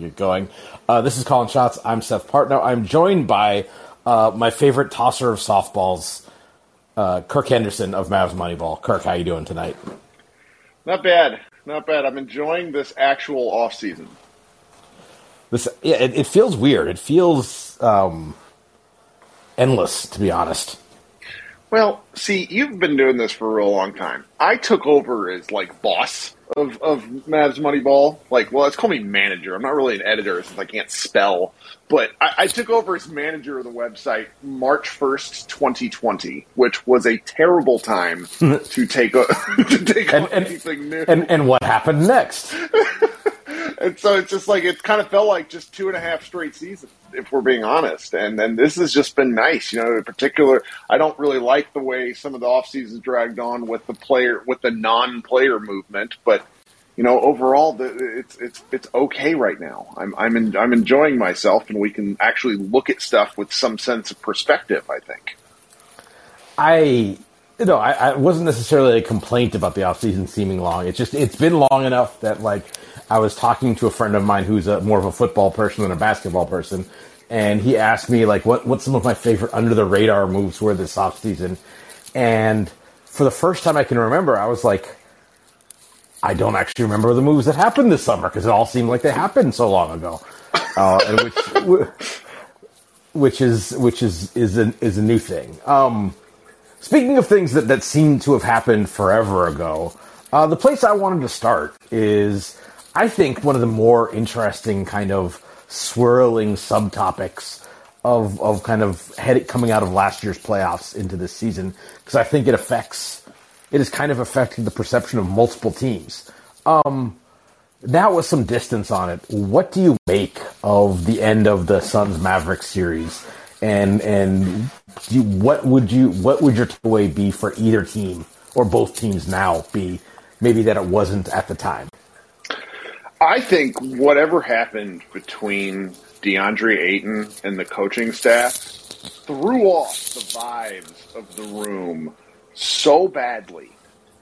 get going. Uh, this is Callin Shots. I'm Seth Partnow. I'm joined by uh, my favorite tosser of softballs, uh, Kirk Henderson of Mavs Moneyball. Kirk, how you doing tonight? Not bad, not bad. I'm enjoying this actual off season. This yeah, it, it feels weird. It feels um, endless, to be honest. Well, see, you've been doing this for a real long time. I took over as like boss of of Mavs Moneyball. Like, well, let's call me manager. I'm not really an editor since I can't spell, but I, I took over as manager of the website March 1st, 2020, which was a terrible time to take a, to take And on and, anything new. and and what happened next? And so it's just like it kind of felt like just two and a half straight seasons, if we're being honest. And then this has just been nice, you know. In particular, I don't really like the way some of the off seasons dragged on with the player with the non-player movement, but you know, overall, the, it's it's it's okay right now. I'm I'm in, I'm enjoying myself, and we can actually look at stuff with some sense of perspective. I think. I you know, I, I wasn't necessarily a complaint about the offseason seeming long. It's just it's been long enough that like I was talking to a friend of mine who's a, more of a football person than a basketball person, and he asked me like what what some of my favorite under the radar moves were this offseason. And for the first time I can remember, I was like, I don't actually remember the moves that happened this summer because it all seemed like they happened so long ago. Uh, which which is which is is a, is a new thing. Um, Speaking of things that, that seem to have happened forever ago, uh, the place I wanted to start is, I think, one of the more interesting kind of swirling subtopics of, of kind of coming out of last year's playoffs into this season, because I think it affects, it has kind of affected the perception of multiple teams. Um, with some distance on it, what do you make of the end of the Suns Mavericks series? And and you, what would you what would your takeaway be for either team or both teams now be maybe that it wasn't at the time? I think whatever happened between DeAndre Ayton and the coaching staff threw off the vibes of the room so badly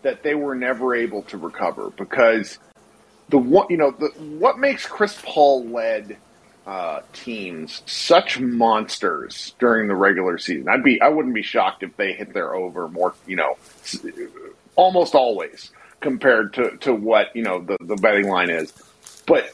that they were never able to recover because the one you know the what makes Chris Paul led uh, teams such monsters during the regular season. I'd be I wouldn't be shocked if they hit their over more you know almost always compared to, to what you know the, the betting line is. But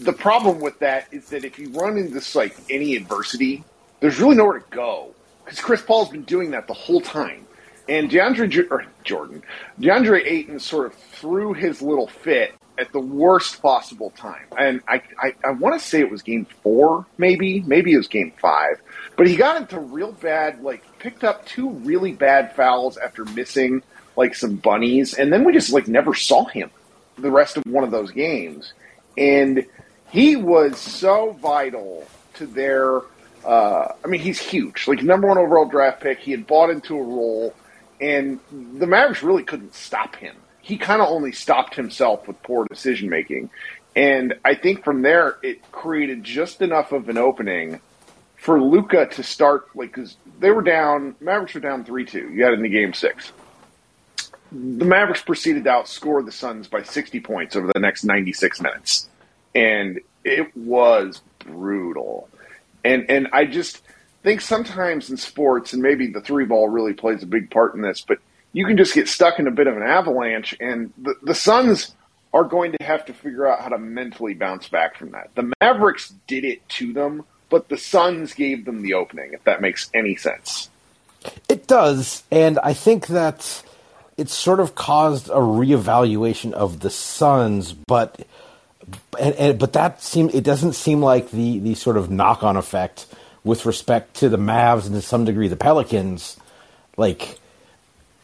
the problem with that is that if you run into like any adversity, there's really nowhere to go because Chris Paul's been doing that the whole time. And DeAndre or Jordan, DeAndre Ayton sort of threw his little fit at the worst possible time. And I, I, I want to say it was game four, maybe, maybe it was game five. But he got into real bad, like picked up two really bad fouls after missing like some bunnies, and then we just like never saw him the rest of one of those games. And he was so vital to their. Uh, I mean, he's huge. Like number one overall draft pick. He had bought into a role, and the Mavericks really couldn't stop him. He kind of only stopped himself with poor decision making. And I think from there, it created just enough of an opening for Luka to start, like, because they were down, Mavericks were down 3 2. You had it in the game six. The Mavericks proceeded to outscore the Suns by 60 points over the next 96 minutes. And it was brutal. And, and I just think sometimes in sports, and maybe the three ball really plays a big part in this, but you can just get stuck in a bit of an avalanche, and the, the Suns are going to have to figure out how to mentally bounce back from that. The Mavericks did it to them, but the Suns gave them the opening, if that makes any sense. It does, and I think that it's sort of caused a reevaluation of the Suns, but and, and but that seem it doesn't seem like the the sort of knock on effect with respect to the Mavs and to some degree the Pelicans, like.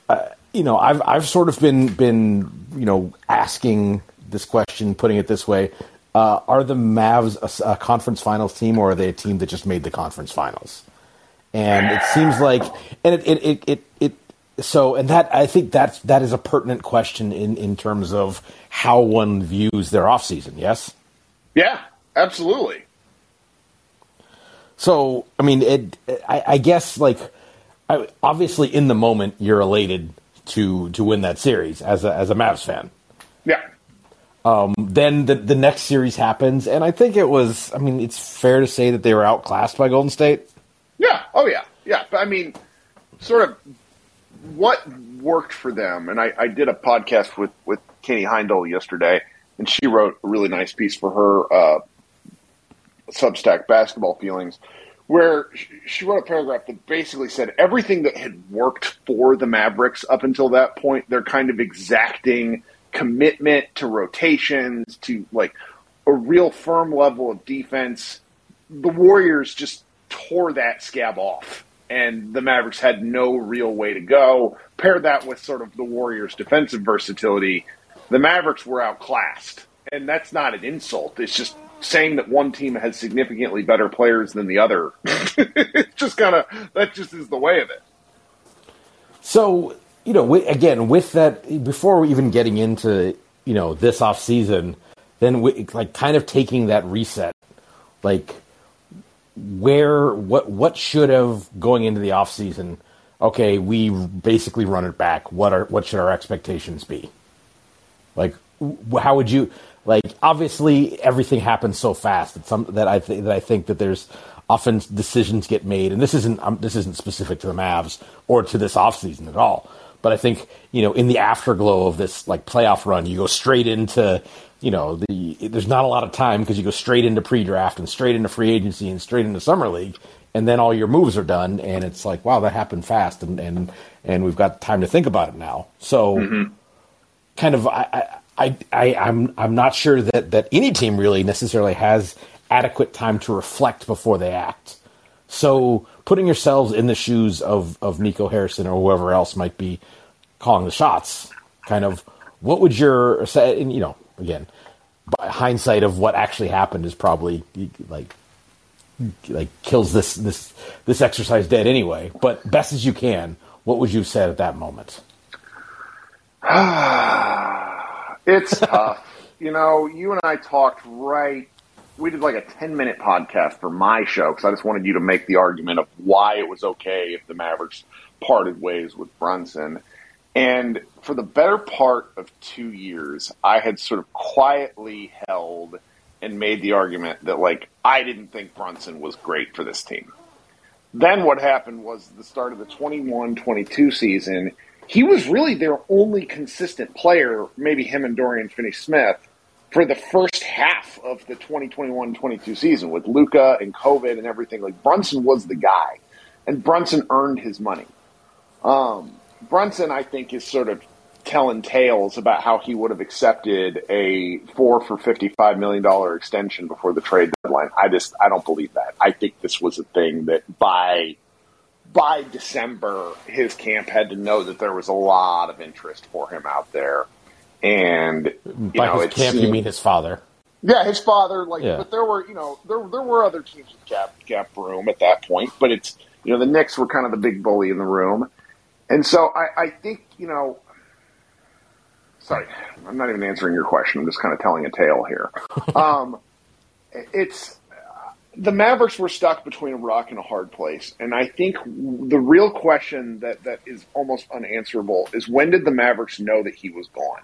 Uh, you know, I've I've sort of been been you know asking this question, putting it this way: uh, Are the Mavs a, a conference finals team, or are they a team that just made the conference finals? And it seems like, and it it it it, it so, and that I think that's that is a pertinent question in in terms of how one views their off season. Yes. Yeah, absolutely. So, I mean, it. I, I guess like, I, obviously, in the moment, you're elated to to win that series as a as a Mavs fan. Yeah. Um, then the the next series happens, and I think it was. I mean, it's fair to say that they were outclassed by Golden State. Yeah. Oh yeah. Yeah. But I mean, sort of what worked for them, and I, I did a podcast with with Katie Heindl yesterday, and she wrote a really nice piece for her uh, Substack basketball feelings, where she wrote a paragraph that basically said everything that had worked for the Mavericks up until that point, they're kind of exacting commitment to rotations, to like a real firm level of defense. The Warriors just tore that scab off, and the Mavericks had no real way to go. Pair that with sort of the Warriors' defensive versatility, the Mavericks were outclassed. And that's not an insult. It's just saying that one team has significantly better players than the other. it's just kind of that just is the way of it. So you know, again, with that, before even getting into you know this off season, then we, like kind of taking that reset, like where what what should have going into the off season. Okay, we basically run it back. What are what should our expectations be? Like, how would you? Like obviously everything happens so fast that some that I th- that I think that there's often decisions get made, and this isn't um, this isn't specific to the Mavs or to this offseason at all. But I think you know in the afterglow of this like playoff run, you go straight into you know the there's not a lot of time because you go straight into pre-draft and straight into free agency and straight into summer league, and then all your moves are done, and it's like wow that happened fast, and and and we've got time to think about it now. So. Mm-hmm. Kind of, I, I, I, I'm I'm not sure that, that any team really necessarily has adequate time to reflect before they act. So putting yourselves in the shoes of, of Nico Harrison or whoever else might be calling the shots, kind of what would your and you know again hindsight of what actually happened is probably like like kills this this this exercise dead anyway. But best as you can, what would you have said at that moment? It's tough. you know, you and I talked right. We did like a 10 minute podcast for my show because I just wanted you to make the argument of why it was okay if the Mavericks parted ways with Brunson. And for the better part of two years, I had sort of quietly held and made the argument that, like, I didn't think Brunson was great for this team. Then what happened was the start of the 21 22 season he was really their only consistent player, maybe him and Dorian Finney Smith, for the first half of the 2021-22 season with Luka and COVID and everything. Like Brunson was the guy, and Brunson earned his money. Um, Brunson, I think, is sort of telling tales about how he would have accepted a four for fifty-five million dollar extension before the trade deadline. I just I don't believe that. I think this was a thing that by by December, his camp had to know that there was a lot of interest for him out there. And you by know, his camp, seemed, you mean his father? Yeah, his father. Like, yeah. but there were, you know, there there were other teams with cap cap room at that point. But it's, you know, the Knicks were kind of the big bully in the room, and so I, I think, you know, sorry, I'm not even answering your question. I'm just kind of telling a tale here. um, it's the Mavericks were stuck between a rock and a hard place. And I think the real question that, that is almost unanswerable is when did the Mavericks know that he was gone?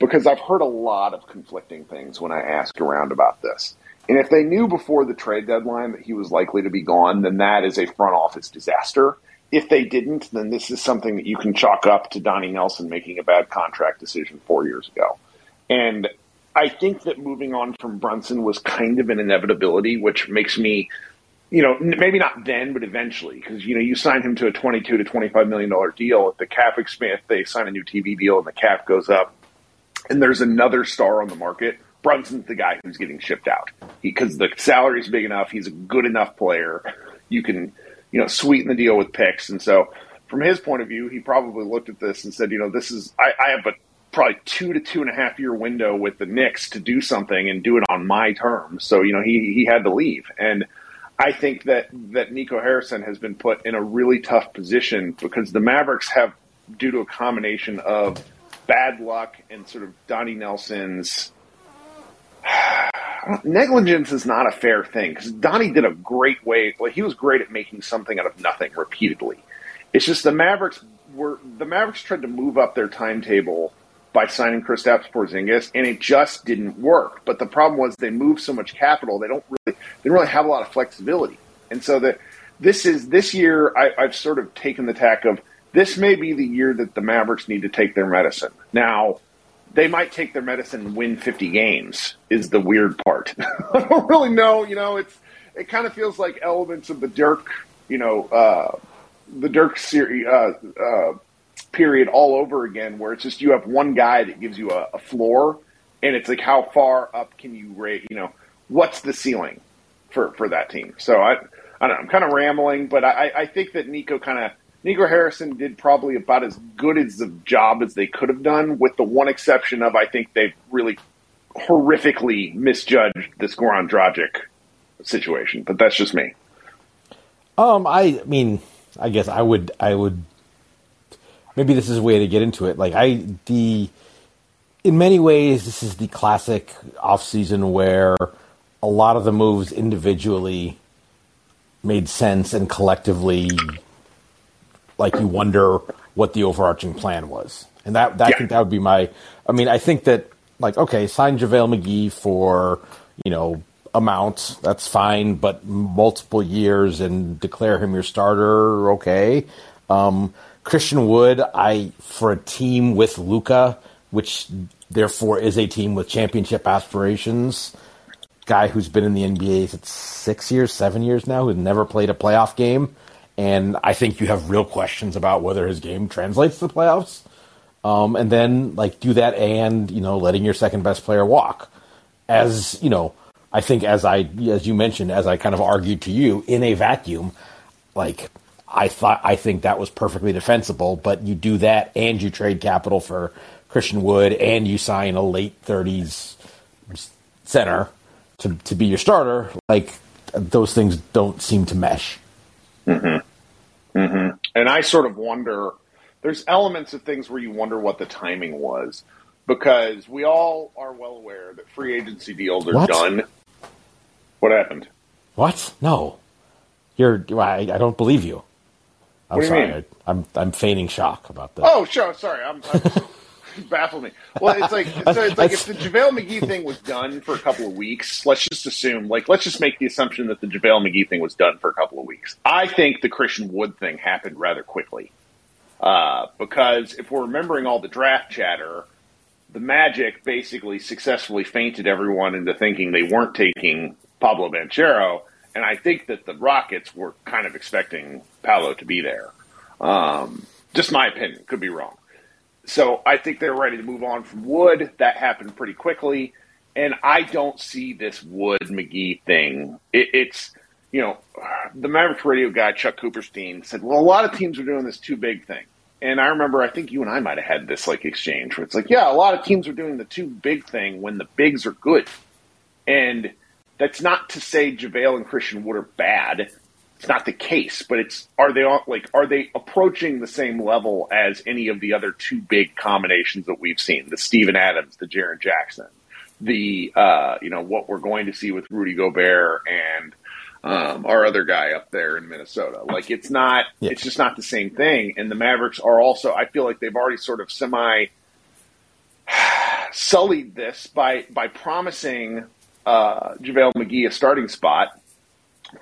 Because I've heard a lot of conflicting things when I ask around about this. And if they knew before the trade deadline that he was likely to be gone, then that is a front office disaster. If they didn't, then this is something that you can chalk up to Donnie Nelson making a bad contract decision four years ago. And I think that moving on from Brunson was kind of an inevitability, which makes me, you know, maybe not then, but eventually, because you know, you sign him to a twenty-two to twenty-five million dollar deal. If the cap expands, they sign a new TV deal, and the cap goes up, and there's another star on the market. Brunson's the guy who's getting shipped out because the salary is big enough. He's a good enough player. You can, you know, sweeten the deal with picks, and so from his point of view, he probably looked at this and said, you know, this is I, I have a probably two to two and a half year window with the Knicks to do something and do it on my terms. So you know he he had to leave, and I think that that Nico Harrison has been put in a really tough position because the Mavericks have, due to a combination of bad luck and sort of Donnie Nelson's. Negligence is not a fair thing because Donnie did a great way. Like he was great at making something out of nothing repeatedly. It's just the Mavericks were the Mavericks tried to move up their timetable by signing Kristaps Porzingis, and it just didn't work. But the problem was they moved so much capital; they don't really they don't really have a lot of flexibility. And so that this is this year, I, I've sort of taken the tack of this may be the year that the Mavericks need to take their medicine. Now, they might take their medicine and win 50 games. Is the weird part. I don't really know. You know, it's it kind of feels like elements of the Dirk, you know, uh, the Dirk series. Uh, uh, period all over again, where it's just you have one guy that gives you a, a floor, and it's like how far up can you rate? You know, what's the ceiling for for that team? So I I don't know. I'm kind of rambling, but I I think that Nico kind of Nico Harrison did probably about as good as job as they could have done, with the one exception of I think they've really horrifically misjudged this Goran Dragic situation. But that's just me. Um, I mean, I guess I would I would maybe this is a way to get into it. Like I the in many ways this is the classic off season where a lot of the moves individually made sense and collectively like you wonder what the overarching plan was. And that, that yeah. I think that would be my I mean, I think that like okay, sign JaVale McGee for, you know, amounts, that's fine, but multiple years and declare him your starter, okay. Um, Christian Wood, I for a team with Luka, which therefore is a team with championship aspirations, guy who's been in the NBA for six years, seven years now, who's never played a playoff game, and I think you have real questions about whether his game translates to the playoffs. Um, and then like do that and you know letting your second best player walk, as you know, I think as I as you mentioned, as I kind of argued to you in a vacuum, like I thought I think that was perfectly defensible, but you do that and you trade capital for Christian Wood and you sign a late thirties center to to be your starter. Like those things don't seem to mesh. Mm-hmm. Mm-hmm. And I sort of wonder. There's elements of things where you wonder what the timing was because we all are well aware that free agency deals are what? done. What happened? What? No. You're. I, I don't believe you. I'm sorry. I, I'm I'm feigning shock about this. Oh, sure. Sorry, I'm, I'm baffled me. Well, it's like so it's like if the JaVale McGee thing was done for a couple of weeks, let's just assume, like, let's just make the assumption that the JaVale McGee thing was done for a couple of weeks. I think the Christian Wood thing happened rather quickly, uh, because if we're remembering all the draft chatter, the Magic basically successfully feinted everyone into thinking they weren't taking Paolo Banchero and I think that the Rockets were kind of expecting Paolo to be there. Um, just my opinion, could be wrong. So I think they're ready to move on from Wood. That happened pretty quickly, and I don't see this Wood McGee thing. It, it's you know, the Mavericks radio guy Chuck Cooperstein said, "Well, a lot of teams are doing this too big thing." And I remember, I think you and I might have had this like exchange where it's like, yeah, a lot of teams are doing the too big thing when the bigs are good, and that's not to say JaVale and Christian Wood are bad. It's not the case, but it's are they like are they approaching the same level as any of the other two big combinations that we've seen? The Steven Adams, the Jaren Jackson, the uh, you know what we're going to see with Rudy Gobert and um, our other guy up there in Minnesota. Like it's not, yeah. it's just not the same thing. And the Mavericks are also, I feel like they've already sort of semi sullied this by by promising uh, JaVale McGee a starting spot,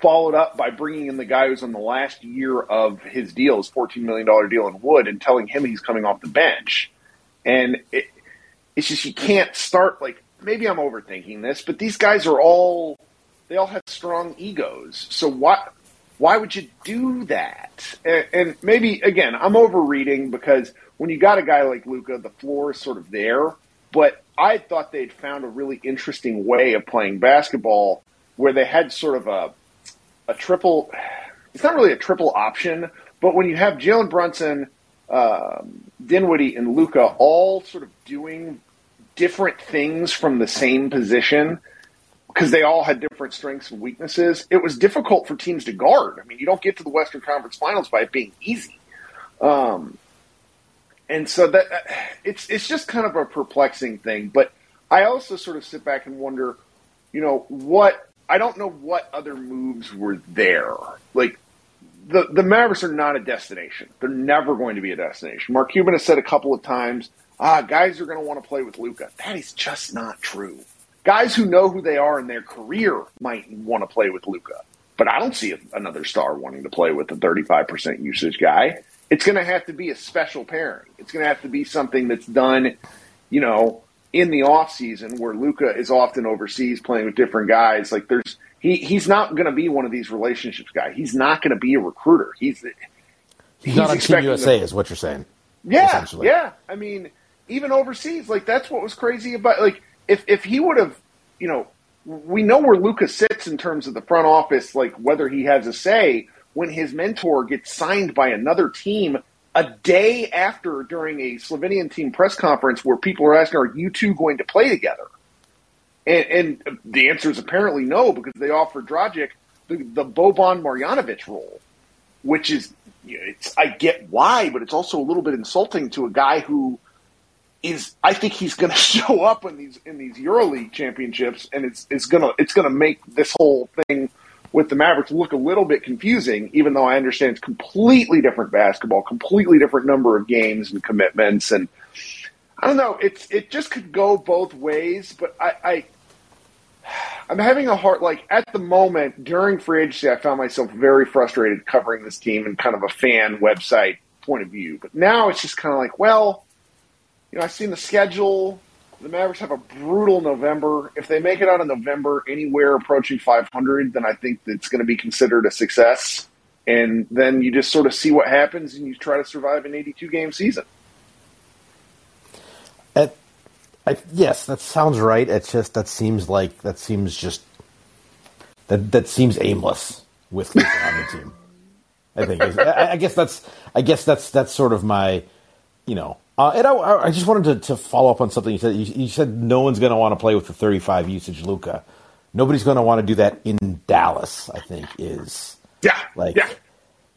followed up by bringing in the guy who's on the last year of his deal, his $14 million deal in Wood, and telling him he's coming off the bench. And it, it's just you can't start like maybe I'm overthinking this, but these guys are all they all have strong egos. So why why would you do that? And, and maybe again I'm overreading because when you got a guy like Luka, the floor is sort of there. But I thought they'd found a really interesting way of playing basketball where they had sort of a a triple. It's not really a triple option, but when you have Jalen Brunson, um, Dinwiddie, and Luka all sort of doing different things from the same position because they all had different strengths and weaknesses, it was difficult for teams to guard. I mean, you don't get to the Western Conference Finals by it being easy. Um, and so that it's it's just kind of a perplexing thing. But I also sort of sit back and wonder, you know, what I don't know what other moves were there. Like the the Mavericks are not a destination. They're never going to be a destination. Mark Cuban has said a couple of times, ah, guys are going to want to play with Luka. That is just not true. Guys who know who they are in their career might want to play with Luka, but I don't see another star wanting to play with a 35% usage guy. It's going to have to be a special pairing. It's going to have to be something that's done, you know, in the off season where Luka is often overseas playing with different guys. Like there's he he's not going to be one of these relationships guy. He's not going to be a recruiter. He's he's, not on Team USA, to, is what you're saying. Yeah, yeah. I mean, even overseas, like that's what was crazy about. Like if if he would have, you know, we know where Luka sits in terms of the front office, like whether he has a say when his mentor gets signed by another team a day after during a Slovenian team press conference where people are asking, "Are you two going to play together?" And, and the answer is apparently no because they offered Dragic the, the Boban Marjanovic role, which is it's I get why, but it's also a little bit insulting to a guy who is I think he's going to show up in these in these EuroLeague championships, and it's it's gonna it's gonna make this whole thing with the Mavericks look a little bit confusing. Even though I understand it's completely different basketball, completely different number of games and commitments, and I don't know. It's it just could go both ways, but I. I I'm having a heart like at the moment during free agency. I found myself very frustrated covering this team in kind of a fan website point of view. But now it's just kind of like, well, you know, I've seen the schedule. The Mavericks have a brutal November. If they make it out of November anywhere approaching 500, then I think it's going to be considered a success. And then you just sort of see what happens and you try to survive an 82 game season. At, I, yes, that sounds right. It's just that seems like that seems just that that seems aimless with on the team. I think I, I guess that's I guess that's that's sort of my you know uh, and I, I, just wanted to, to, follow up on something you said. You, you said no one's going to want to play with the 35 usage Luka. Nobody's going to want to do that in Dallas. I think is yeah like yeah.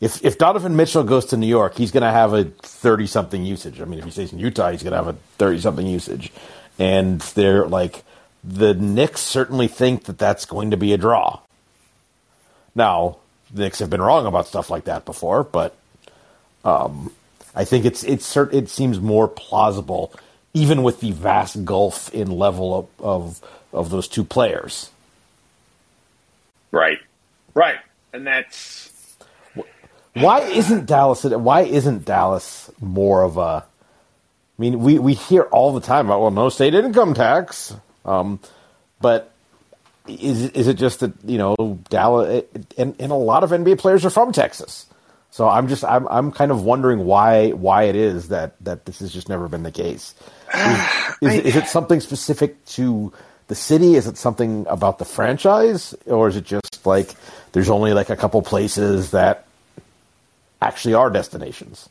If if Donovan Mitchell goes to New York, he's going to have a 30 something usage. I mean, if he stays in Utah, he's going to have a 30 something usage. And they're like the Knicks certainly think that that's going to be a draw. Now, the Knicks have been wrong about stuff like that before, but um, I think it's it's it seems more plausible, even with the vast gulf in level of of, of those two players. Right, right, and that's why isn't Dallas? Why isn't Dallas more of a? I mean, we, we hear all the time about well, no state income tax, um, but is is it just that you know Dallas and, and a lot of NBA players are from Texas? So I'm just I'm I'm kind of wondering why why it is that that this has just never been the case. Is, is, is, it something specific to the city? Is it something about the franchise, or is it just like there's only like a couple places that actually are destinations?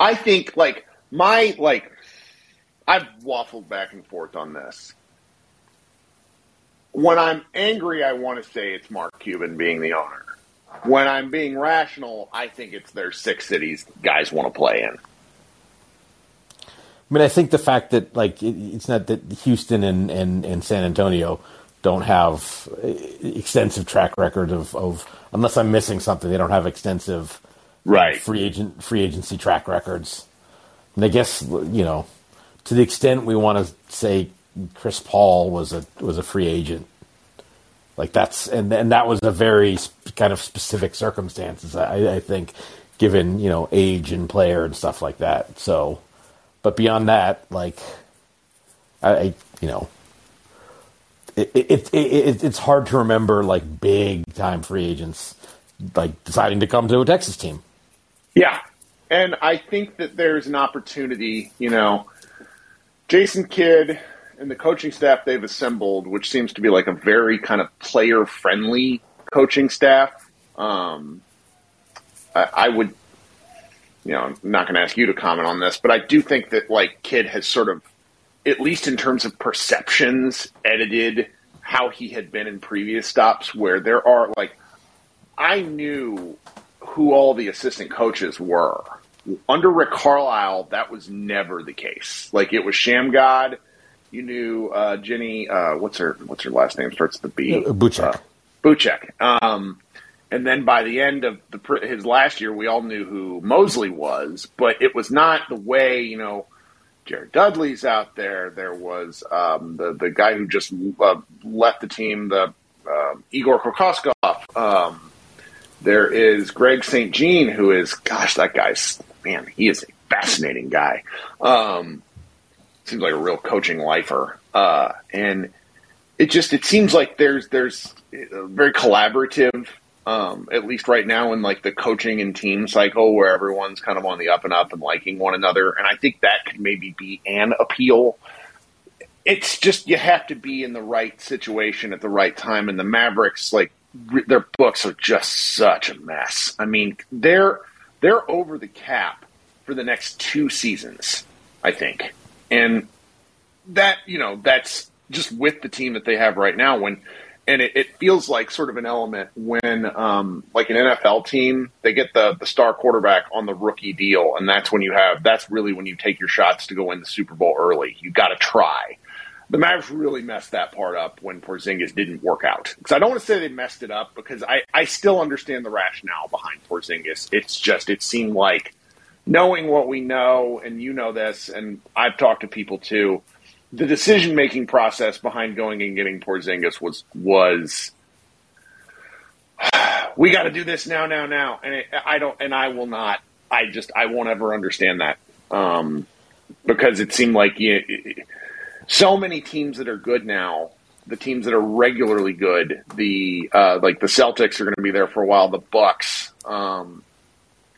I think like my like I've waffled back and forth on this. When I'm angry, I want to say it's Mark Cuban being the owner when I'm being rational, I think it's their six cities guys want to play in. I mean, I think the fact that like it, it's not that Houston and, and, and San Antonio don't have extensive track record of, of unless I'm missing something, they don't have extensive right free agent free agency track records. And I guess you know to the extent we want to say Chris Paul was a was a free agent like that's and and that was a very kind of specific circumstances. I, I think, given you know age and player and stuff like that. So, but beyond that, like, I, I you know, it, it, it, it, it's hard to remember like big time free agents like deciding to come to a Texas team. Yeah, and I think that there's an opportunity. You know, Jason Kidd and the coaching staff they've assembled, which seems to be like a very kind of player friendly coaching staff. Um, I, I, would, you know, I'm not going to ask you to comment on this, but I do think that like Kidd has sort of, at least in terms of perceptions, edited how he had been in previous stops where there are like, I knew who all the assistant coaches were. Under Rick Carlisle, that was never the case. Like it was Shammgod you knew uh, Jenny. Uh, what's her What's her last name? Starts with the B. Uh, Boucek. Uh, Boucek. Um, and then by the end of the, his last year, we all knew who Mosley was, but it was not the way you know Jared Dudley's out there. There was um, the the guy who just uh, left the team, the uh, Igor Kokoskov. Um, there is Greg St. Jean, who is, gosh, that guy's man. He is a fascinating guy. Um, seems like a real coaching lifer, uh, and it just it seems like there's there's very collaborative um, at least right now in like the coaching and team cycle where everyone's kind of on the up and up and liking one another. And I think that could maybe be an appeal. It's just you have to be in the right situation at the right time. And the Mavericks, like their books are just such a mess. I mean, they're they're over the cap for the next two seasons, I think. And that, you know, that's just with the team that they have right now when and it, it, feels like sort of an element when um, like an NFL team they get the the star quarterback on the rookie deal, and that's when you have that's really when you take your shots to go win the Super Bowl early. You got to try. The Mavericks really messed that part up when Porzingis didn't work out. Because I don't want to say they messed it up because I, I still understand the rationale behind Porzingis. It's just it seemed like knowing what we know, and you know this, and I've talked to people too the decision making process behind going and getting Porzingis was was we got to do this now, now, now, and it, I don't, and I will not. I just I won't ever understand that um, because it seemed like you, so many teams that are good now. The teams that are regularly good, the uh, like the Celtics are going to be there for a while. The Bucks, um,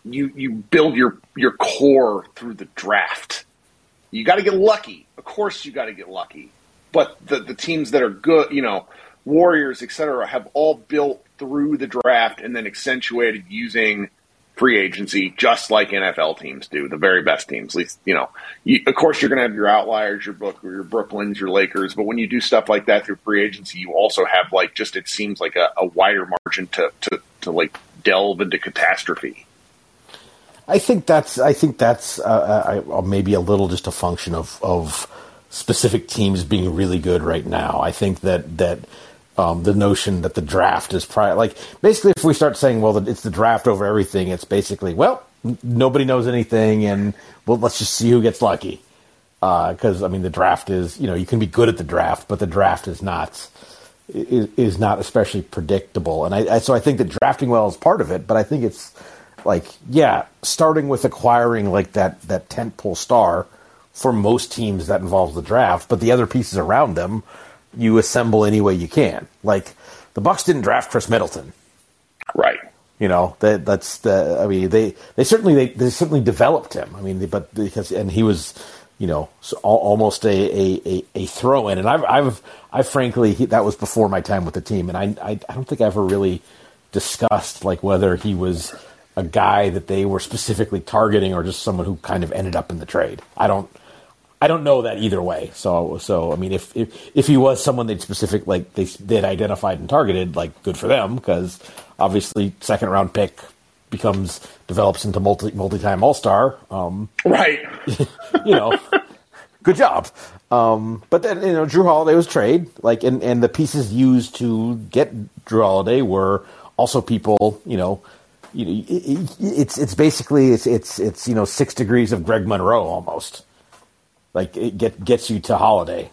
you you build your your core through the draft. You got to get lucky of course you got to get lucky. But the, the teams that are good, you know, Warriors, etc., have all built through the draft and then accentuated using free agency, just like NFL teams do, the very best teams. At least, you know, you, of course, you're going to have your outliers, your book, your Brooklyns, your Lakers. But when you do stuff like that through free agency, you also have like just it seems like a, a wider margin to, to to like delve into catastrophe. I think that's I think that's uh, uh, maybe a little just a function of of specific teams being really good right now. I think that that um, the notion that the draft is pri- like basically if we start saying well it's the draft over everything, it's basically well nobody knows anything and well let's just see who gets lucky because uh, I mean the draft is you know you can be good at the draft but the draft is not is, is not especially predictable and I, I so I think that drafting well is part of it but I think it's like yeah, starting with acquiring like that that tentpole star for most teams that involves the draft, but the other pieces around them you assemble any way you can. Like the Bucks didn't draft Khris Middleton, right? You know that that's the. I mean they they certainly they, they certainly developed him. I mean, but because and he was you know almost a a, a, a throw in, and I've I've I frankly he, that was before my time with the team, and I, I I don't think I ever really discussed like whether he was a guy that they were specifically targeting or just someone who kind of ended up in the trade. I don't I don't know that either way. So so I mean if if, if he was someone they'd specific like they they'd identified and targeted, like good for them because obviously second round pick becomes develops into multi multi time all star. Um, right. you know, good job. Um, but then you know Jrue Holiday was trade like and and the pieces used to get Jrue Holiday were also people you know you know, it's it's basically it's it's it's you know six degrees of Greg Monroe almost, like it get gets you to Holiday.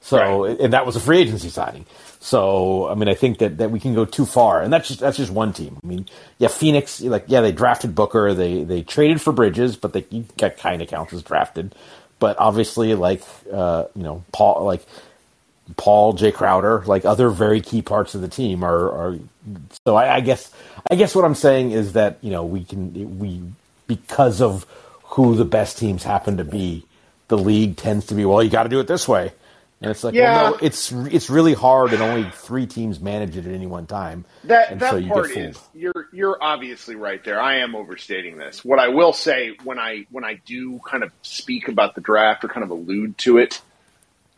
So right. and that was a free agency signing. So I mean, I think that, that we can go too far, and that's just that's just one team. I mean, yeah, Phoenix, like yeah, they drafted Booker, they they traded for Bridges, but they got kind of counts as drafted. But obviously, like uh, you know, Paul, like Paul, Jae Crowder, like other very key parts of the team are, are so I, I, guess I guess what I'm saying is that you know we can we because of who the best teams happen to be, the league tends to be well you got to do it this way, and it's like yeah. well, no, it's it's really hard and only three teams manage it at any one time. That that so part is you're you're obviously right there. I am overstating this. What I will say when I when I do kind of speak about the draft or kind of allude to it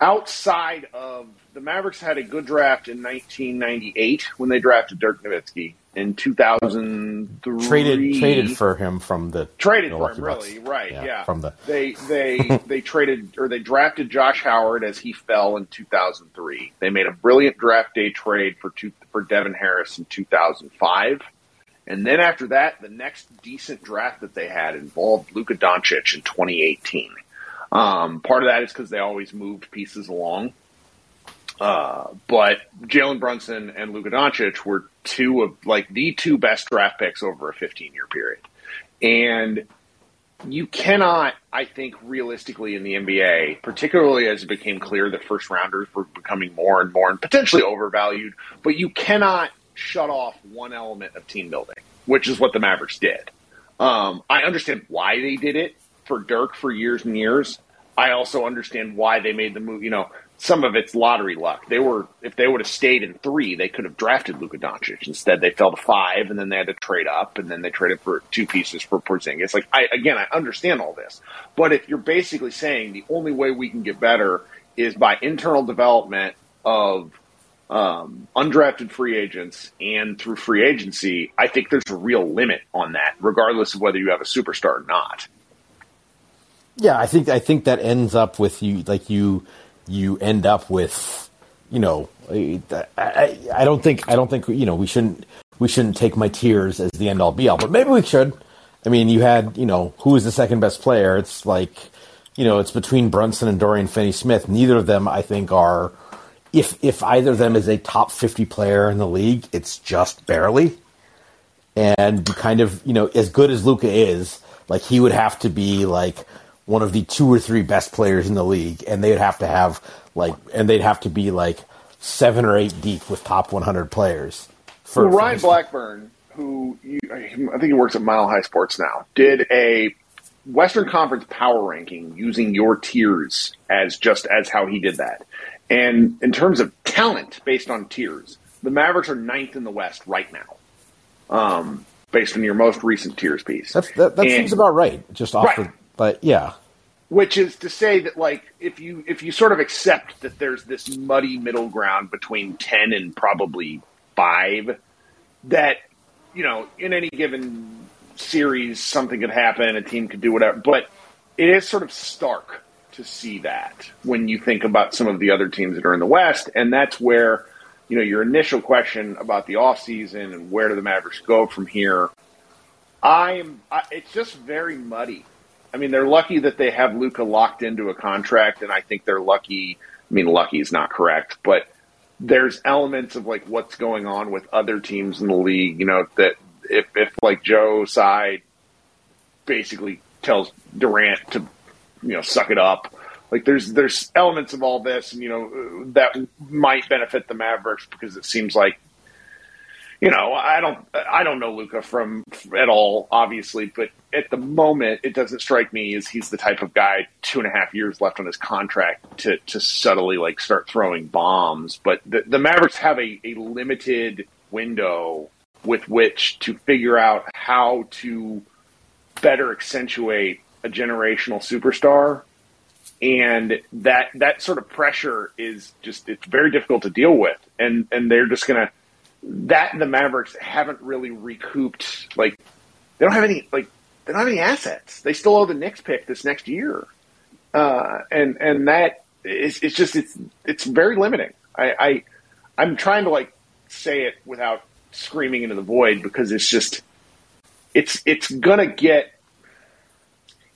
outside of the Mavericks had a good draft in 1998 when they drafted Dirk Nowitzki. In 2003, traded traded for him from the traded for him, Bucks. really, right? Yeah, yeah, from the they they they traded or they drafted Josh Howard as he fell in 2003. They made a brilliant draft day trade for two, for Devin Harris in 2005. And then after that, the next decent draft that they had involved Luka Doncic in 2018. Um, part of that is because they always moved pieces along. Uh, but Jalen Brunson and Luka Doncic were two of like the two best draft picks over a 15 year period. And you cannot, I think, realistically in the NBA, particularly as it became clear that first rounders were becoming more and more and potentially overvalued, but you cannot shut off one element of team building, which is what the Mavericks did. Um, I understand why they did it for Dirk for years and years. I also understand why they made the move. You know, some of it's lottery luck. They were if they would have stayed in three, they could have drafted Luka Doncic. Instead, they fell to five, and then they had to trade up, and then they traded for two pieces for Porzingis. Like I again, I understand all this, but if you're basically saying the only way we can get better is by internal development of um, undrafted free agents and through free agency, I think there's a real limit on that, regardless of whether you have a superstar or not. Yeah, I think I think that ends up with you like you you end up with you know I, I, I don't think I don't think you know we shouldn't we shouldn't take my tiers as the end all be all, but maybe we should. I mean, you had you know who is the second best player? It's like you know it's between Brunson and Dorian Finney-Smith. Neither of them I think are. If if either of them is a top fifty player in the league, it's just barely. And kind of you know as good as Luka is, like he would have to be like one of the two or three best players in the league, and they'd have to have like, and they'd have to be like seven or eight deep with top 100 players. For, well, Ryan Blackburn, who you, I think he works at Mile High Sports now, did a Western Conference power ranking using your tiers as just as how he did that. And in terms of talent based on tiers, the Mavericks are ninth in the West right now. Um, based on your most recent tiers piece. That's, that, that and, seems about right. Just off right. the but yeah. Which is to say that like if you if you sort of accept that there's this muddy middle ground between ten and probably five, that you know in any given series something could happen, a team could do whatever, but it is sort of stark to see that when you think about some of the other teams that are in the West, and that's where you know your initial question about the offseason and where do the Mavericks go from here. I am. I, it's just very muddy I mean, they're lucky that they have Luka locked into a contract, and I think they're lucky. I mean, lucky is not correct, but there's elements of like what's going on with other teams in the league. You know, that if if like Joe Tsai basically tells Durant to you know suck it up. Like there's there's elements of all this, and you know that might benefit the Mavericks because it seems like you know, I don't, I don't know Luka from at all, obviously, but at the moment, it doesn't strike me as he's the type of guy two and a half years left on his contract to to subtly like start throwing bombs. But the, the Mavericks have a, a limited window with which to figure out how to better accentuate a generational superstar and that that sort of pressure is just it's very difficult to deal with and and they're just going to that and the Mavericks haven't really recouped. Like they don't have any like they don't have any assets. They still owe the Knicks pick this next year, uh, and and that is it's just it's it's very limiting. I, I I'm trying to like say it without screaming into the void because it's just it's it's gonna get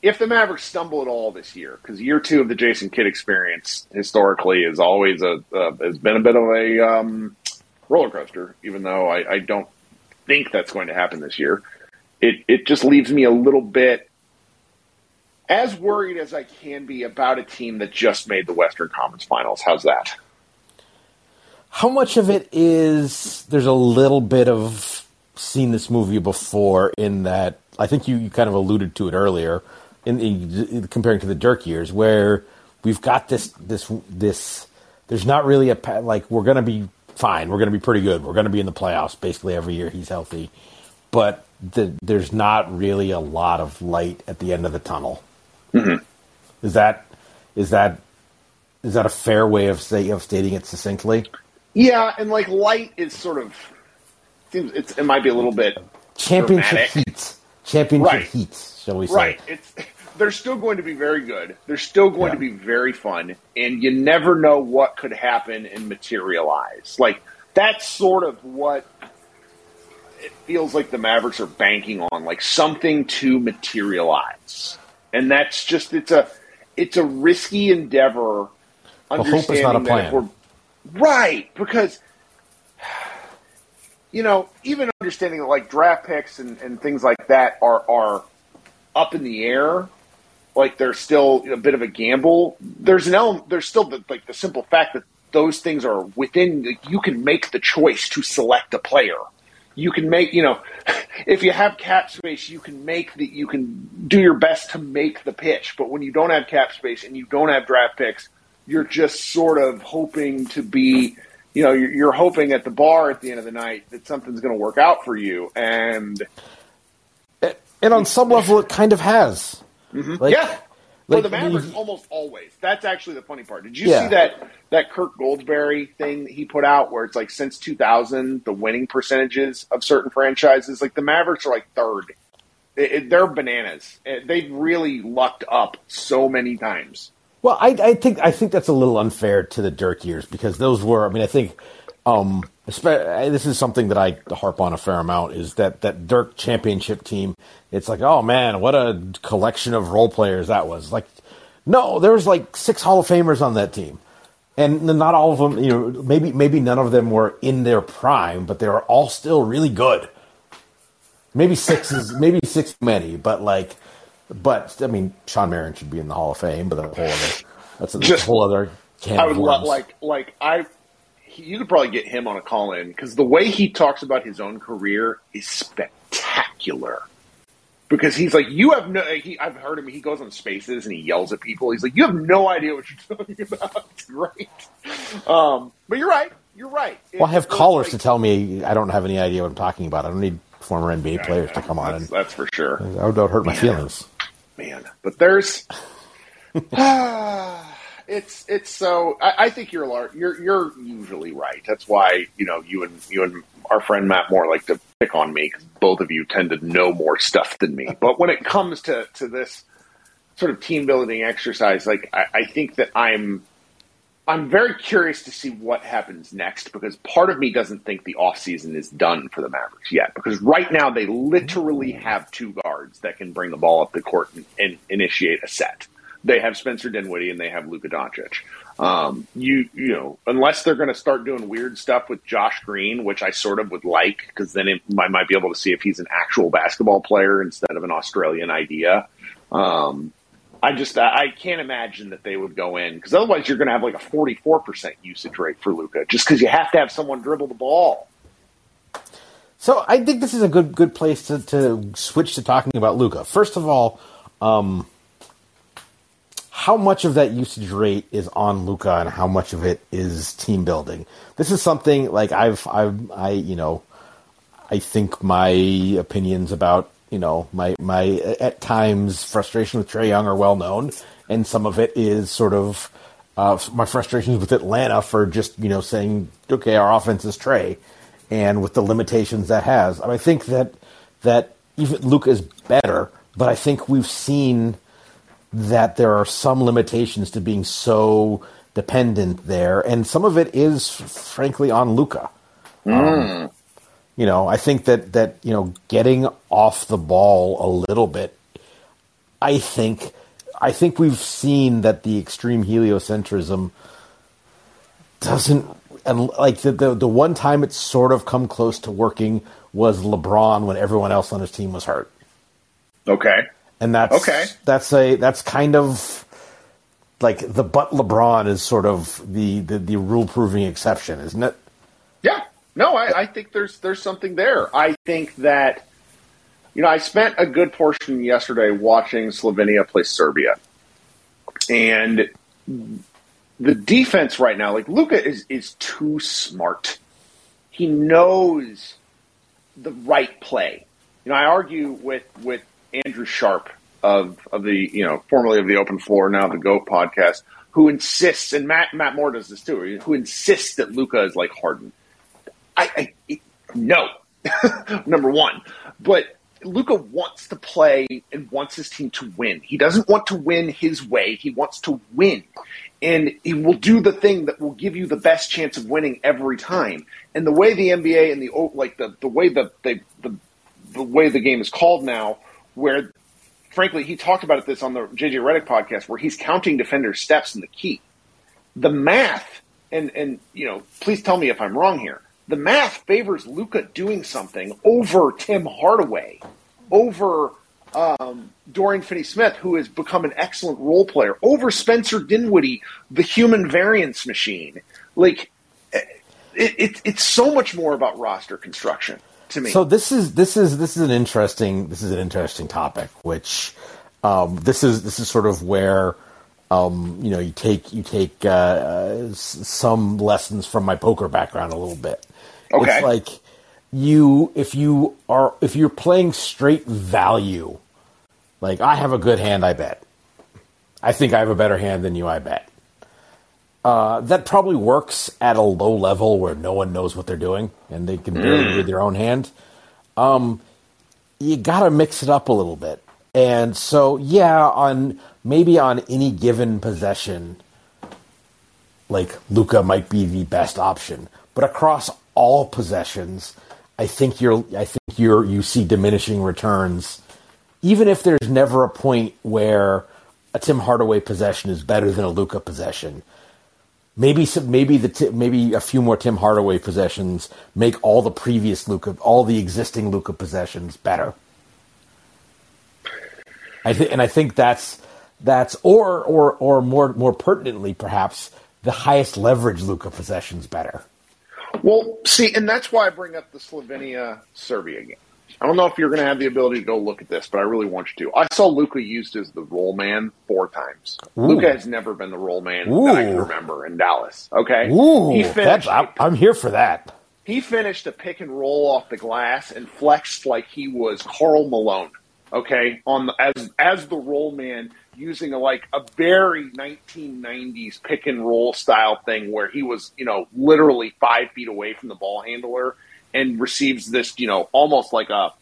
if the Mavericks stumble at all this year, because year two of the Jason Kidd experience historically is always a uh, has been a bit of a um, roller coaster, even though I, I don't think that's going to happen this year. It it just leaves me a little bit as worried as I can be about a team that just made the Western Conference Finals. How's that? How much of it is there's a little bit of seen this movie before in that I think you, you kind of alluded to it earlier in, in comparing to the Dirk years where we've got this this this there's not really a like we're going to be fine. We're going to be pretty good. We're going to be in the playoffs basically every year he's healthy. But the, there's not really a lot of light at the end of the tunnel. Mm-hmm. Is that is that is that a fair way of say of stating it succinctly? Yeah, and like light is sort of seems it might be a little bit championship dramatic. heat, championship right. heat, shall we say? Right. It's they're still going to be very good. They're still going yeah. to be very fun, and you never know what could happen and materialize. Like that's sort of what it feels like the Mavericks are banking on, like something to materialize. And that's just it's a it's a risky endeavor. Well, hope is not a plan. right because you know even understanding that like draft picks and, and things like that are are up in the air like they're still a bit of a gamble. There's an element there's still the, like the simple fact that those things are within like, you can make the choice to select a player. You can make you know if you have cap space you can make the you can do your best to make the pitch. But when you don't have cap space and you don't have draft picks you're just sort of hoping to be you know you're, you're hoping at the bar at the end of the night that something's going to work out for you. And And on some level, it kind of has. Like, yeah for the Mavericks, almost always. That's actually the funny part. Did you Yeah. see that that Kirk Goldsberry thing that he put out, where it's like since 2000, the winning percentages of certain franchises, like the Mavericks are like third. It, it- they're bananas. It- They've really lucked up so many times. Well, I, I think I think that's a little unfair to the Dirk years because those were. I mean, I think um, this is something that I harp on a fair amount. Is that that Dirk championship team? It's like, oh man, what a collection of role players that was. Like, no, there was like six Hall of Famers on that team, and not all of them. You know, maybe maybe none of them were in their prime, but they were all still really good. Maybe six is maybe six many, but like, but I mean, Shawn Marion should be in the Hall of Fame, but that's a whole other that's a, Just- whole other can I would lo- worms. like like I. You could probably get him on a call in because the way he talks about his own career is spectacular. Because he's like, you have no. He, I've heard him. He goes on spaces and he yells at people. He's like, you have no idea what you're talking about. It's great. Um, but you're right. You're right. Well, I have callers like- to tell me I don't have any idea what I'm talking about. I don't need former NBA players to come on That's, and that's for sure. that would hurt my feelings. man. But there's, it's it's so. I, I think you're lar- you're you're usually right. That's why you know you and you and our friend Matt Moore like to pick on me because both of you tend to know more stuff than me. But when it comes to to this sort of team building exercise, like I, I think that I'm. I'm very curious to see what happens next because part of me doesn't think the offseason is done for the Mavericks yet. Because right now they literally have two guards that can bring the ball up the court and, and initiate a set. They have Spencer Dinwiddie and they have Luka Doncic. Um, you you know, unless they're going to start doing weird stuff with Josh Green, which I sort of would like, because then it, I might be able to see if he's an actual basketball player instead of an Australian idea. Um, I just I can't imagine that they would go in because otherwise you're going to have like a 44 percent usage rate for Luka just because you have to have someone dribble the ball. So I think this is a good good place to, to switch to talking about Luka. First of all, um, how much of that usage rate is on Luka, and how much of it is team building? This is something like I've I've I you know I think my opinions about you know my my at times frustration with Trae Young are well known, and some of it is sort of uh, my frustrations with Atlanta for just you know saying okay our offense is Trae, and with the limitations that has. I think that that even Luka is better, but I think we've seen that there are some limitations to being so dependent there, and some of it is frankly on Luka. Um, you know, I think that that you know getting off the ball a little bit. I think I think we've seen that the extreme heliocentrism doesn't and like the, the the one time it's sort of come close to working was LeBron when everyone else on his team was hurt. Okay, And that's Okay. That's a that's kind of like the but LeBron is sort of the the, the rule proving exception, isn't it? yeah, no, I, I think there's there's something there. I think that you know I spent a good portion yesterday watching Slovenia play Serbia, and the defense right now, like Luka, is is too smart. He knows the right play. You know, I argue with with Andrew Sharp of of the you know formerly of the Open Floor, now the Goat podcast, who insists, and Matt Matt Moore does this too, who insists that Luka is like Harden. I, I no, number one, but Luka wants to play and wants his team to win. He doesn't want to win his way. He wants to win. And he will do the thing that will give you the best chance of winning every time. And the way the NBA and the like the, the way the, they, the the way the game is called now, where frankly, he talked about this on the JJ Redick podcast where he's counting defenders' steps in the key. The math, and and you know, please tell me if I'm wrong here. The math favors Luka doing something over Tim Hardaway, over um, Dorian Finney-Smith, who has become an excellent role player, over Spencer Dinwiddie, the human variance machine. Like, it, it, it's so much more about roster construction to me. So this is this is this is an interesting this is an interesting topic, which um, this is this is sort of where um, you know you take you take uh, some lessons from my poker background a little bit. Okay. It's like you if you are if you're playing straight value, like I have a good hand, I bet. I think I have a better hand than you, I bet. Uh, that probably works at a low level where no one knows what they're doing and they can barely Mm. read their own hand. Um, you got to mix it up a little bit. And so, yeah, on maybe on any given possession, like Luka might be the best option, but across all possessions, I think you're I think you're you see diminishing returns, even if there's never a point where a Tim Hardaway possession is better than a Luka possession. Maybe some, maybe the maybe a few more Tim Hardaway possessions make all the previous Luka all the existing Luka possessions better. I think, and I think that's that's or or or more more pertinently, perhaps the highest leverage Luka possessions better. Well, see, and that's why I bring up the Slovenia Serbia game. I don't know if you're going to have the ability to go look at this, but I really want you to. I saw Luka used as the roll man four times. Luka has never been the roll man that I can remember in Dallas. Okay, Ooh, he finished. I'm, I'm here for that. he finished a pick and roll off the glass and flexed like he was Karl Malone. Okay, on the, as as the roll man using a like a very 1990s pick and roll style thing where he was you know literally five feet away from the ball handler and receives this you know almost like a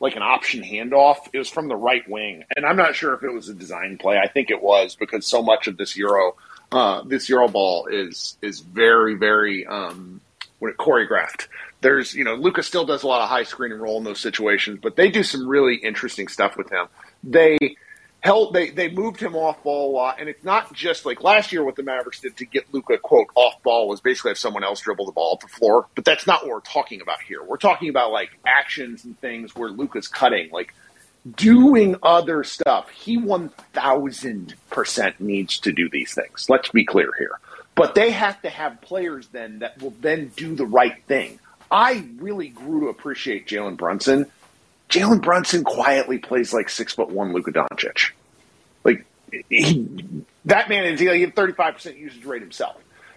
like an option handoff. It was from the right wing, and I'm not sure if it was a design play. I think it was because so much of this Euro, uh, this Euro ball is is very very um, when it choreographed. There's, you know, Luka's still does a lot of high screen and roll in those situations, but they do some really interesting stuff with him. They held, they they moved him off ball a lot, and it's not just like last year what the Mavericks did to get Luka quote off ball was basically have someone else dribble the ball up the floor, but that's not what we're talking about here. We're talking about like actions and things where Luka's cutting, like doing other stuff. He 1000% needs to do these things. Let's be clear here. But they have to have players then that will then do the right thing. I really grew to appreciate Jalen Brunson. Jalen Brunson quietly plays like six foot one Luka Doncic. Like he, that man is he had thirty five percent usage rate himself.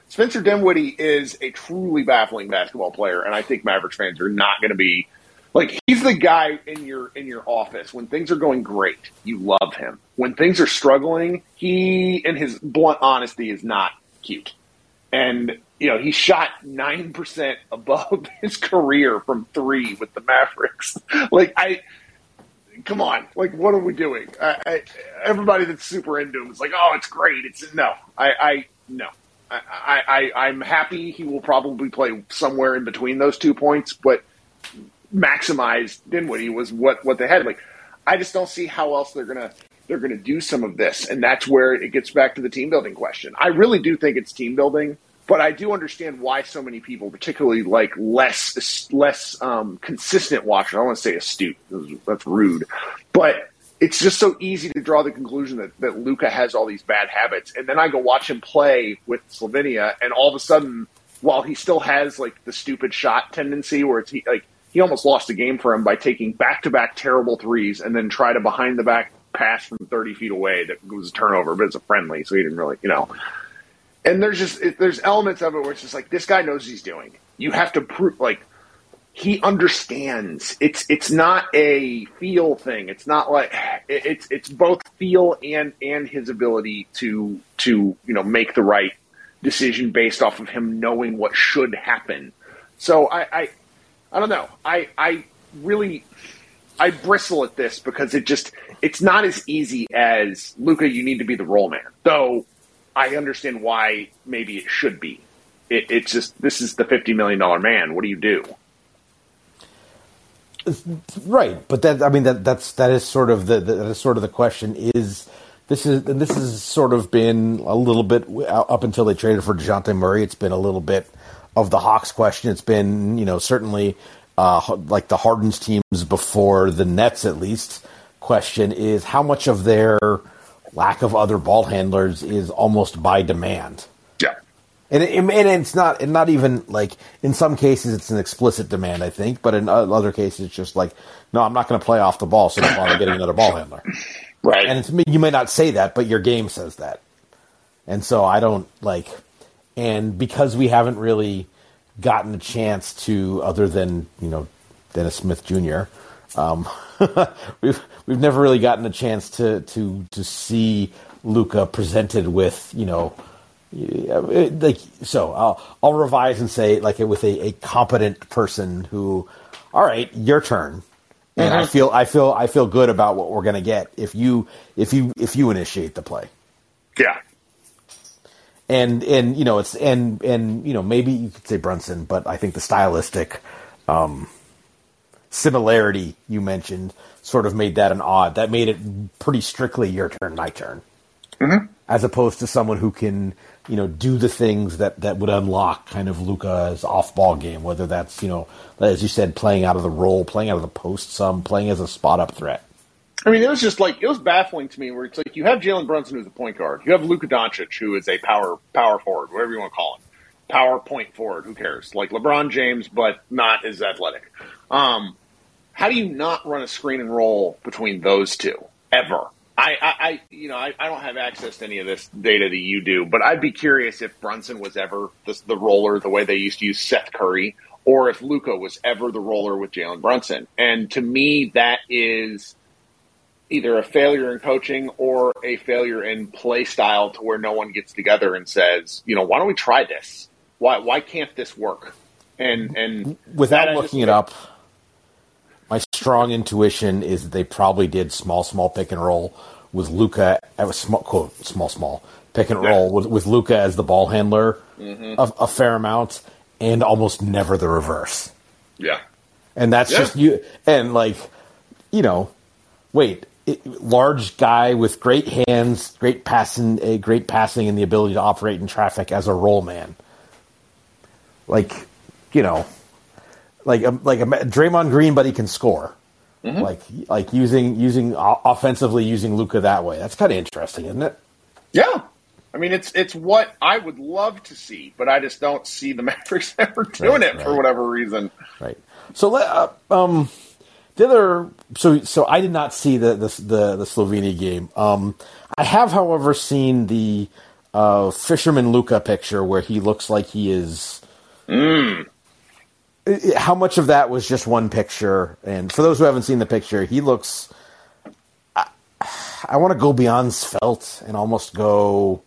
Spencer Dinwiddie is a truly baffling basketball player, and I think Mavericks fans are not going to be like he's the guy in your in your office when things are going great. You love him. When things are struggling, he and his blunt honesty is not cute. And you know he shot nine percent above his career from three with the Mavericks. like I, come on, like what are we doing? I, I, everybody that's super into him is like, oh, it's great. It's no, I, I no. I, I, I'm happy he will probably play somewhere in between those two points, but maximize Dinwiddie was what, what they had. Like, I just don't see how else they're gonna they're gonna do some of this, and that's where it gets back to the team building question. I really do think it's team building, but I do understand why so many people, particularly like less less um, consistent watchers, I don't want to say astute, that's rude, but it's just so easy to draw the conclusion that, that Luka has all these bad habits. And then I go watch him play with Slovenia, and all of a sudden, while he still has like the stupid shot tendency where it's he, like he almost lost the game for him by taking back to back terrible threes and then try to behind the back pass from 30 feet away that was a turnover, but it's a friendly, so he didn't really, you know. And there's just it, there's elements of it where it's just like this guy knows he's doing. You have to prove like he understands. It's it's not a feel thing. It's not like it, it's it's both feel and and his ability to to you know make the right decision based off of him knowing what should happen. So I I, I don't know. I I really I bristle at this because it just it's not as easy as Luka. You need to be the roll man, though. I understand why maybe it should be. It, it's just this is the fifty million dollar man. What do you do? Right, but that I mean that that's that is sort of the, the that is sort of the question is this is and this has sort of been a little bit up until they traded for Dejounte Murray. It's been a little bit of the Hawks question. It's been you know certainly uh, like the Harden's teams before the Nets at least. Question is how much of their lack of other ball handlers is almost by demand. Yeah. And, it, and it's not and not even like in some cases it's an explicit demand I think, but in other cases it's just like no, I'm not going to play off the ball, so don't bother getting another ball handler. Right. And you may not say that, but your game says that. And so I don't like, and because we haven't really gotten a chance to, other than you know Dennis Smith Jr. Um, we've we've never really gotten a chance to to to see Luka presented with you know like so I'll I'll revise and say like with a, a competent person who all right your turn and mm-hmm. I feel I feel I feel good about what we're going to get if you if you if you initiate the play. Yeah. And and you know it's and and you know maybe you could say Brunson, but I think the stylistic um, similarity you mentioned sort of made that an odd. That made it pretty strictly your turn, my turn, mm-hmm. as opposed to someone who can you know, do the things that, that would unlock kind of Luka's off ball game, whether that's, you know, as you said, playing out of the roll, playing out of the post some, playing as a spot up threat. I mean, it was just like it was baffling to me where it's like you have Jalen Brunson who's a point guard, you have Luka Doncic who is a power power forward, whatever you want to call him, power point forward. Who cares? Like LeBron James, but not as athletic. Um, how do you not run a screen and roll between those two ever? I, I, you know, I, I, don't have access to any of this data that you do, but I'd be curious if Brunson was ever the, the roller the way they used to use Seth Curry, or if Luka was ever the roller with Jalen Brunson. And to me, that is either a failure in coaching or a failure in play style to where no one gets together and says, you know, why don't we try this? Why why can't this work? And and without looking it up, my strong intuition is that they probably did small, small pick and roll with Luka. I was small, quote, small, small pick and roll with, with Luka as the ball handler mm-hmm. a, a, fair amount, and almost never the reverse. Yeah, and that's yeah. just you. And like, you know, wait, it, large guy with great hands, great passing, a great passing, and the ability to operate in traffic as a roll man. Like, you know, like a, like a Draymond Green, but he can score. Mm-hmm. Like like using using offensively using Luka that way. That's kind of interesting, isn't it? Yeah. I mean, it's it's what I would love to see, but I just don't see the Mavericks ever doing right, it right. for whatever reason. Right. So let uh, um the other so so I did not see the the the, the Slovenia game. Um, I have, however, seen the uh, Fisherman Luka picture where he looks like he is. Mm how much of that was just one picture? And for those who haven't seen the picture, he looks. I, I want to go beyond svelte and almost go,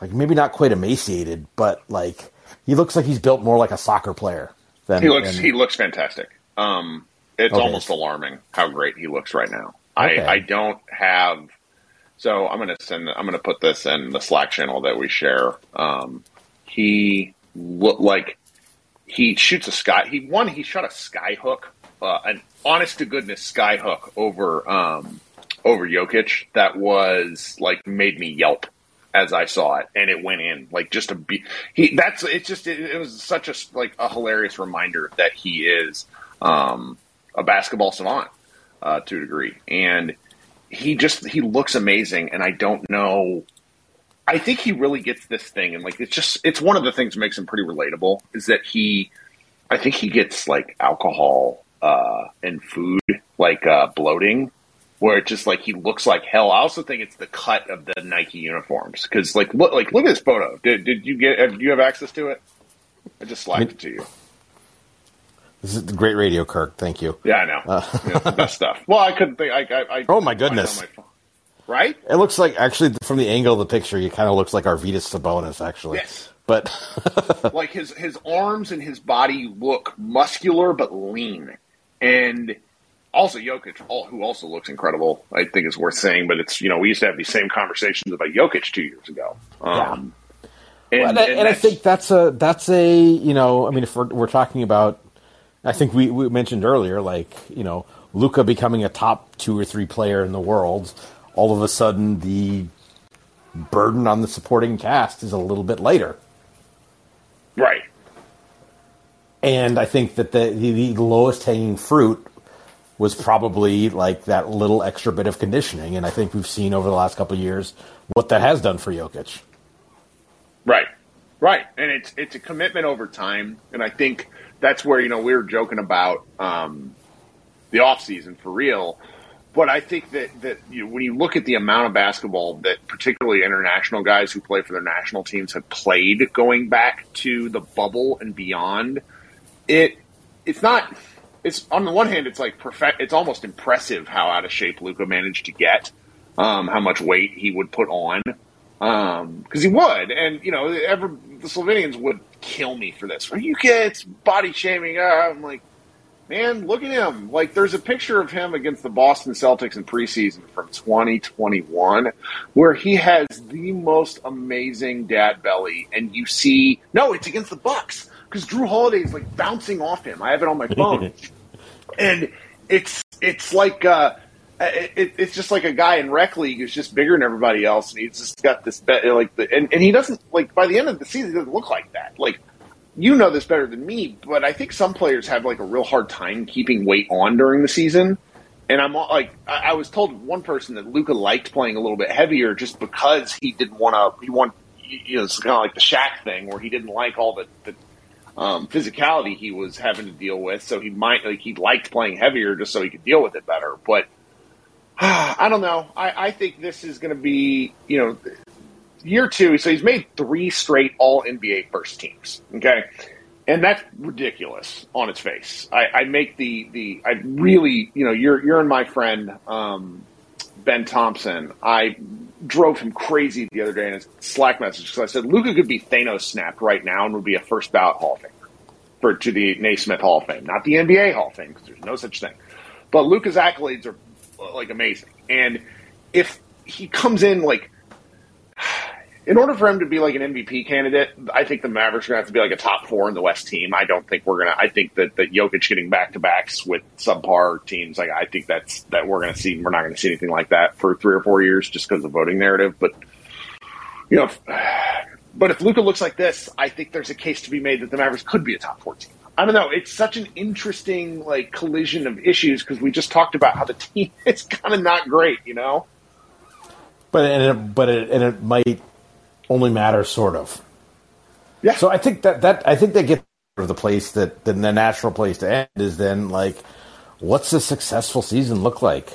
like maybe not quite emaciated, but like he looks like he's built more like a soccer player. Than, he looks. He looks fantastic. Um, it's okay. almost alarming how great he looks right now. Okay. I I don't have. So I'm gonna send. I'm gonna put this in the Slack channel that we share. Um, he look like he shoots a sky. He one. He shot a sky hook, uh, an honest to goodness sky hook over um, over Jokic that was like made me yelp as I saw it, and it went in like just a be. He that's it's just it, it was such a like a hilarious reminder that he is um, a basketball savant uh, to a degree, and he just he looks amazing, and I don't know I think he really gets this thing, and like it's just it's one of the things that makes him pretty relatable is that he, I think he gets like alcohol uh, and food like uh, bloating, where it's just like he looks like hell. I also think it's the cut of the Nike uniforms because like look like look at this photo. Did did you get? Do you have access to it? I just slapped it to you. This is great radio, Kirk. Thank you. Yeah, I know. Uh, yeah, the best stuff. Well, I couldn't think. I, I, I oh my goodness! right? It looks like actually from the angle of the picture, he kind of looks like Arvydas Sabonis, actually. Yes. But like his his arms and his body look muscular but lean, and also Jokic, who also looks incredible. I think is worth saying, but it's you know we used to have these same conversations about Jokic two years ago. Um, yeah. And, well, and, and, and I think that's a that's a you know I mean if we're, we're talking about I think we, we mentioned earlier, like you know, Luka becoming a top two or three player in the world. All of a sudden, the burden on the supporting cast is a little bit lighter. Right. And I think that the, the, the lowest hanging fruit was probably like that little extra bit of conditioning. And I think we've seen over the last couple of years what that has done for Jokic. Right. Right. And it's it's a commitment over time. And I think that's where, you know, we were joking about um, the off season for real. But I think that, that you know, when you look at the amount of basketball that particularly international guys who play for their national teams have played going back to the bubble and beyond, it it's not it's on the one hand, it's like perfect. It's almost impressive how out of shape Luka managed to get. Um, how much weight he would put on, because um, he would, and you know, ever the Slovenians would kill me for this. Are you kids body shaming? Uh, I'm like, man, look at him. Like, there's a picture of him against the Boston Celtics in preseason from 2021, where he has the most amazing dad belly, and you see, no, it's against the Bucks because Jrue Holiday is like bouncing off him. I have it on my phone, and it's it's like uh, it, it's just like a guy in rec league who's just bigger than everybody else, and he's just got this bet like the and, and he doesn't like by the end of the season he doesn't look like that. Like you know this better than me, but I think some players have like a real hard time keeping weight on during the season. And I'm like, I was told one person that Luka liked playing a little bit heavier just because he didn't want to. He want, you know, it's kind of like the Shaq thing where he didn't like all the, the um, physicality he was having to deal with. So he might like he liked playing heavier just so he could deal with it better. But I don't know. I, I think this is going to be you know year two. So he's made three straight All NBA first teams. Okay. And that's ridiculous on its face. I, I make the, the I really you know you're you're and my friend um, Ben Thompson. I drove him crazy the other day in his Slack message because I said Luka could be Thanos snapped right now and would be a first ballot Hall of Famer for to the Naismith Hall of Fame, not the NBA Hall of Fame because there's no such thing. But Luka's accolades are like amazing, and if he comes in like in order for him to be like an MVP candidate, I think the Mavericks are going to have to be like a top four in the West team. I don't think we're going to. I think that that Jokic getting back to backs with subpar teams, like I think that's that we're going to see. We're not going to see anything like that for three or four years just because of the voting narrative. But you know, if, but if Luka looks like this, I think there's a case to be made that the Mavericks could be a top four team. I don't know. It's such an interesting like collision of issues because we just talked about how the team is kind of not great, you know. But and it, but it, and it might only matter sort of. Yeah. So I think that that I think they get the place that the natural place to end is then like, what's a successful season look like?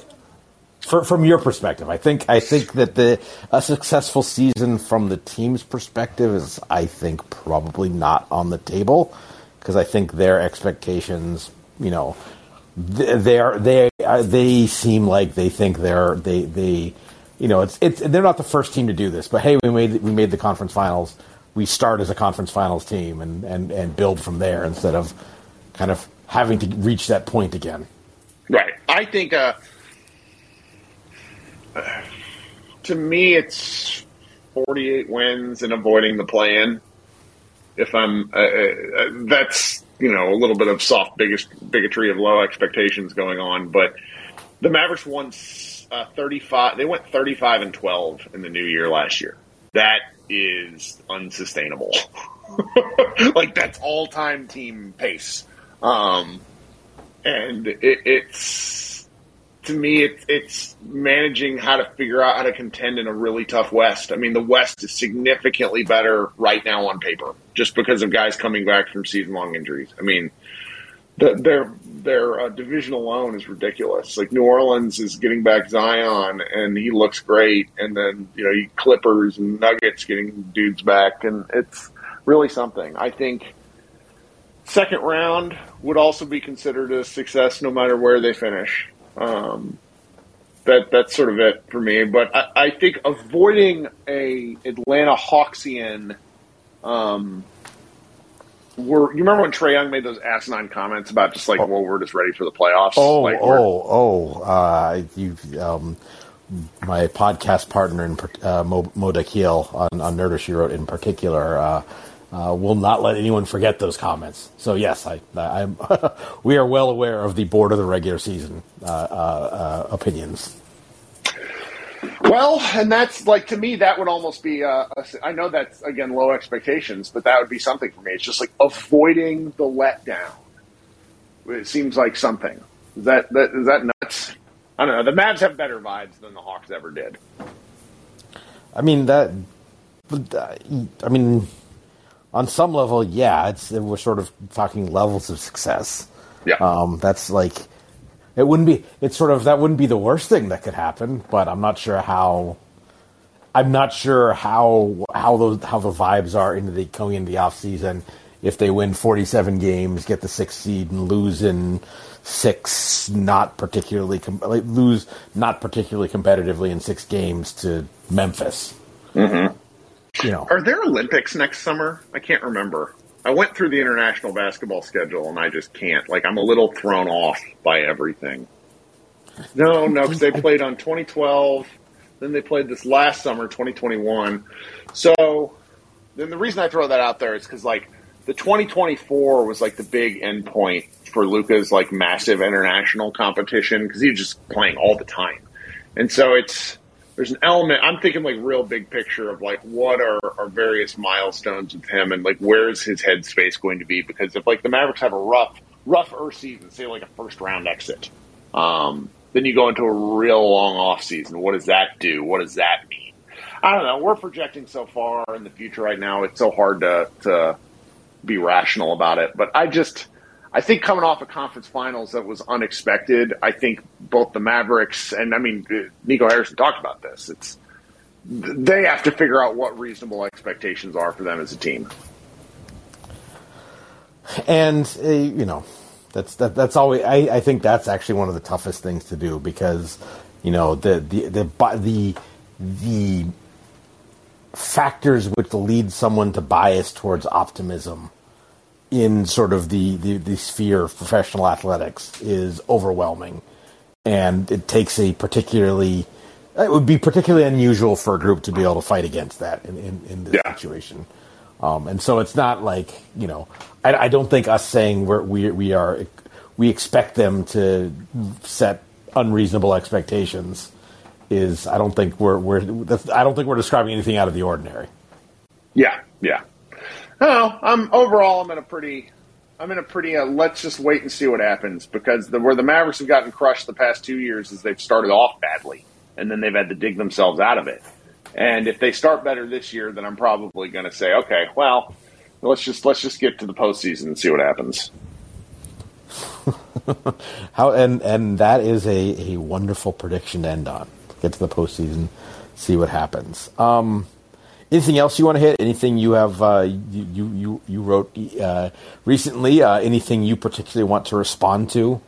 For, from your perspective, I think I think that the a successful season from the team's perspective is I think probably not on the table because I think their expectations, you know, they are they they seem like they think they're they they you know, it's it's they're not the first team to do this, but hey, we made we made the conference finals. We start as a conference finals team and and and build from there instead of kind of having to reach that point again. Right. I think uh, to me it's 48 wins and avoiding the play-in. If I'm uh, uh, that's you know a little bit of soft biggest bigotry of low expectations going on, but the Mavericks won uh, 35. They went 35 and 12 in the new year last year. That is unsustainable. like that's all time team pace. Um, and it, it's to me, it's it's managing how to figure out how to contend in a really tough West. I mean, the West is significantly better right now on paper, just because of guys coming back from season long injuries. I mean, the, their their uh, division alone is ridiculous. Like New Orleans is getting back Zion, and he looks great, and then you know Clippers and Nuggets getting dudes back, and it's really something. I think second round would also be considered a success, no matter where they finish. Um, that that's sort of it for me. But I, I think avoiding a Atlanta Hawksian. Um, were you remember when Trae Young made those asinine comments about just like, oh. well, we're just ready for the playoffs? Oh, like, oh, oh, uh, you, um, my podcast partner in uh, Mo, Mo on, on Nerder, she wrote in particular, uh, uh, will not let anyone forget those comments. So yes, I, I'm. we are well aware of the board of the regular season uh, uh, uh, opinions. Well, and that's like to me that would almost be. Uh, a, I know that's again low expectations, but that would be something for me. It's just like avoiding the letdown. It seems like something. Is that that is that nuts? I don't know. The Mavs have better vibes than the Hawks ever did. I mean that. I mean, on some level, yeah, it's we're sort of talking levels of success. Yeah, um, that's like it wouldn't be. It's sort of that wouldn't be the worst thing that could happen, but I'm not sure how. I'm not sure how how those how the vibes are into the going into the off season. If they win 47 games, get the sixth seed, and lose in six, not particularly com- lose not particularly competitively in six games to Memphis. Mm-hmm. You know, are there Olympics next summer? I can't remember. I went through the international basketball schedule and I just can't. Like I'm a little thrown off by everything. No, no, because they played on 2012, then they played this last summer, 2021. So then the reason I throw that out there is because like the 2024 was like the big endpoint for Luka's like massive international competition because he's just playing all the time, and so it's there's an element I'm thinking like real big picture of like what are, our various milestones with him and like where's his headspace going to be because if like the Mavericks have a rough rough Earth season, say like a first round exit, um, then you go into a real long off season. What does that do? What does that mean? I don't know. We're projecting so far in the future right now. It's so hard to to be rational about it. But I just I think coming off a conference finals that was unexpected, I think both the Mavericks and I mean Nico Harrison talked about this. It's they have to figure out what reasonable expectations are for them as a team. And uh, you know, that's that, that's always I, I think that's actually one of the toughest things to do because you know the the the the, the factors which lead someone to bias towards optimism in sort of the, the, the sphere of professional athletics is overwhelming. And it takes a particularly, it would be particularly unusual for a group to be able to fight against that in, in, in this yeah. situation. Um, and so it's not like, you know, I, I don't think us saying we're, we, we are, we expect them to set unreasonable expectations is, I don't think we're, we're, I don't think we're describing anything out of the ordinary. Yeah, yeah. No, I'm overall. I'm in a pretty. I'm in a pretty. Uh, let's just wait and see what happens because the, where the Mavericks have gotten crushed the past two years is they've started off badly and then they've had to dig themselves out of it. And if they start better this year, then I'm probably going to say, okay, well, let's just let's just get to the postseason and see what happens. How and and that is a, a wonderful prediction to end on. Get to the postseason, see what happens. Um, Anything else you want to hit? Anything you have uh, you, you you wrote uh, recently? Uh, anything you particularly want to respond to?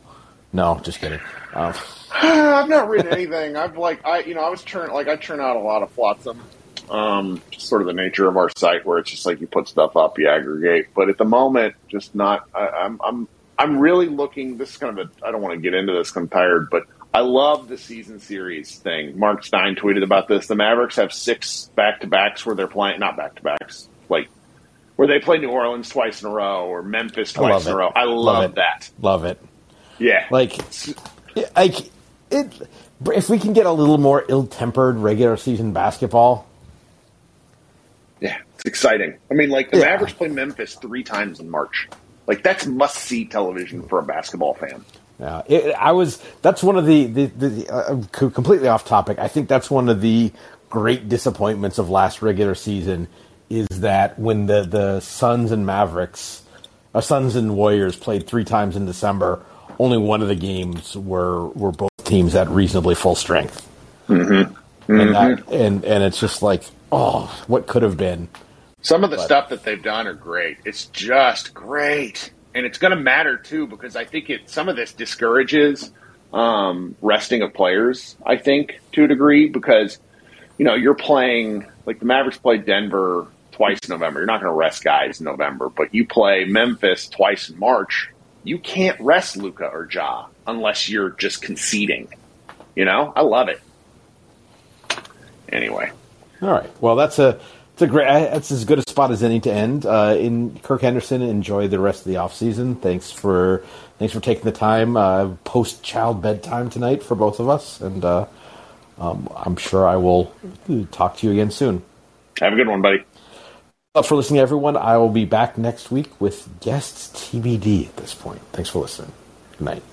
No, just kidding. Um. I've not written anything. I've like I you know I was churn like I churn out a lot of flotsam. Um, just sort of the nature of our site where it's just like you put stuff up, you aggregate. But at the moment, just not. I, I'm I'm I'm really looking. This is kind of a. I don't want to get into this. I'm tired, but I love the season series thing. Marc Stein tweeted about this. The Mavericks have six back to backs where they're playing, not back to backs, like where they play New Orleans twice in a row or Memphis twice in a row. I love, love that. Love it. Yeah. Like, like it. If we can get a little more ill-tempered regular season basketball, yeah, it's exciting. I mean, like the yeah. Mavericks play Memphis three times in March. Like that's must-see television for a basketball fan. Yeah, it, I was. That's one of the the, the uh, completely off topic. I think that's one of the great disappointments of last regular season is that when the the Suns and Mavericks, uh, Suns and Warriors played three times in December, only one of the games were were both teams at reasonably full strength. Mm-hmm. Mm-hmm. And, that, and and it's just like, oh, what could have been. Some of the but, stuff that they've done are great. It's just great and it's going to matter too because I think it some of this discourages um, resting of players. I think to a degree because you know you're playing like the Mavericks played Denver twice in November. You're not going to rest guys in November, but you play Memphis twice in March. You can't rest Luka or Ja unless you're just conceding. You know, I love it. Anyway, all right. Well, that's a It's a great. It's as good a spot as any to end. Uh, in Kirk Henderson, enjoy the rest of the off season. Thanks for thanks for taking the time uh, post child bedtime tonight for both of us, and uh, um, I'm sure I will talk to you again soon. Have a good one, buddy. Uh, for listening, everyone. I will be back next week with guests TBD. At this point, thanks for listening. Good night.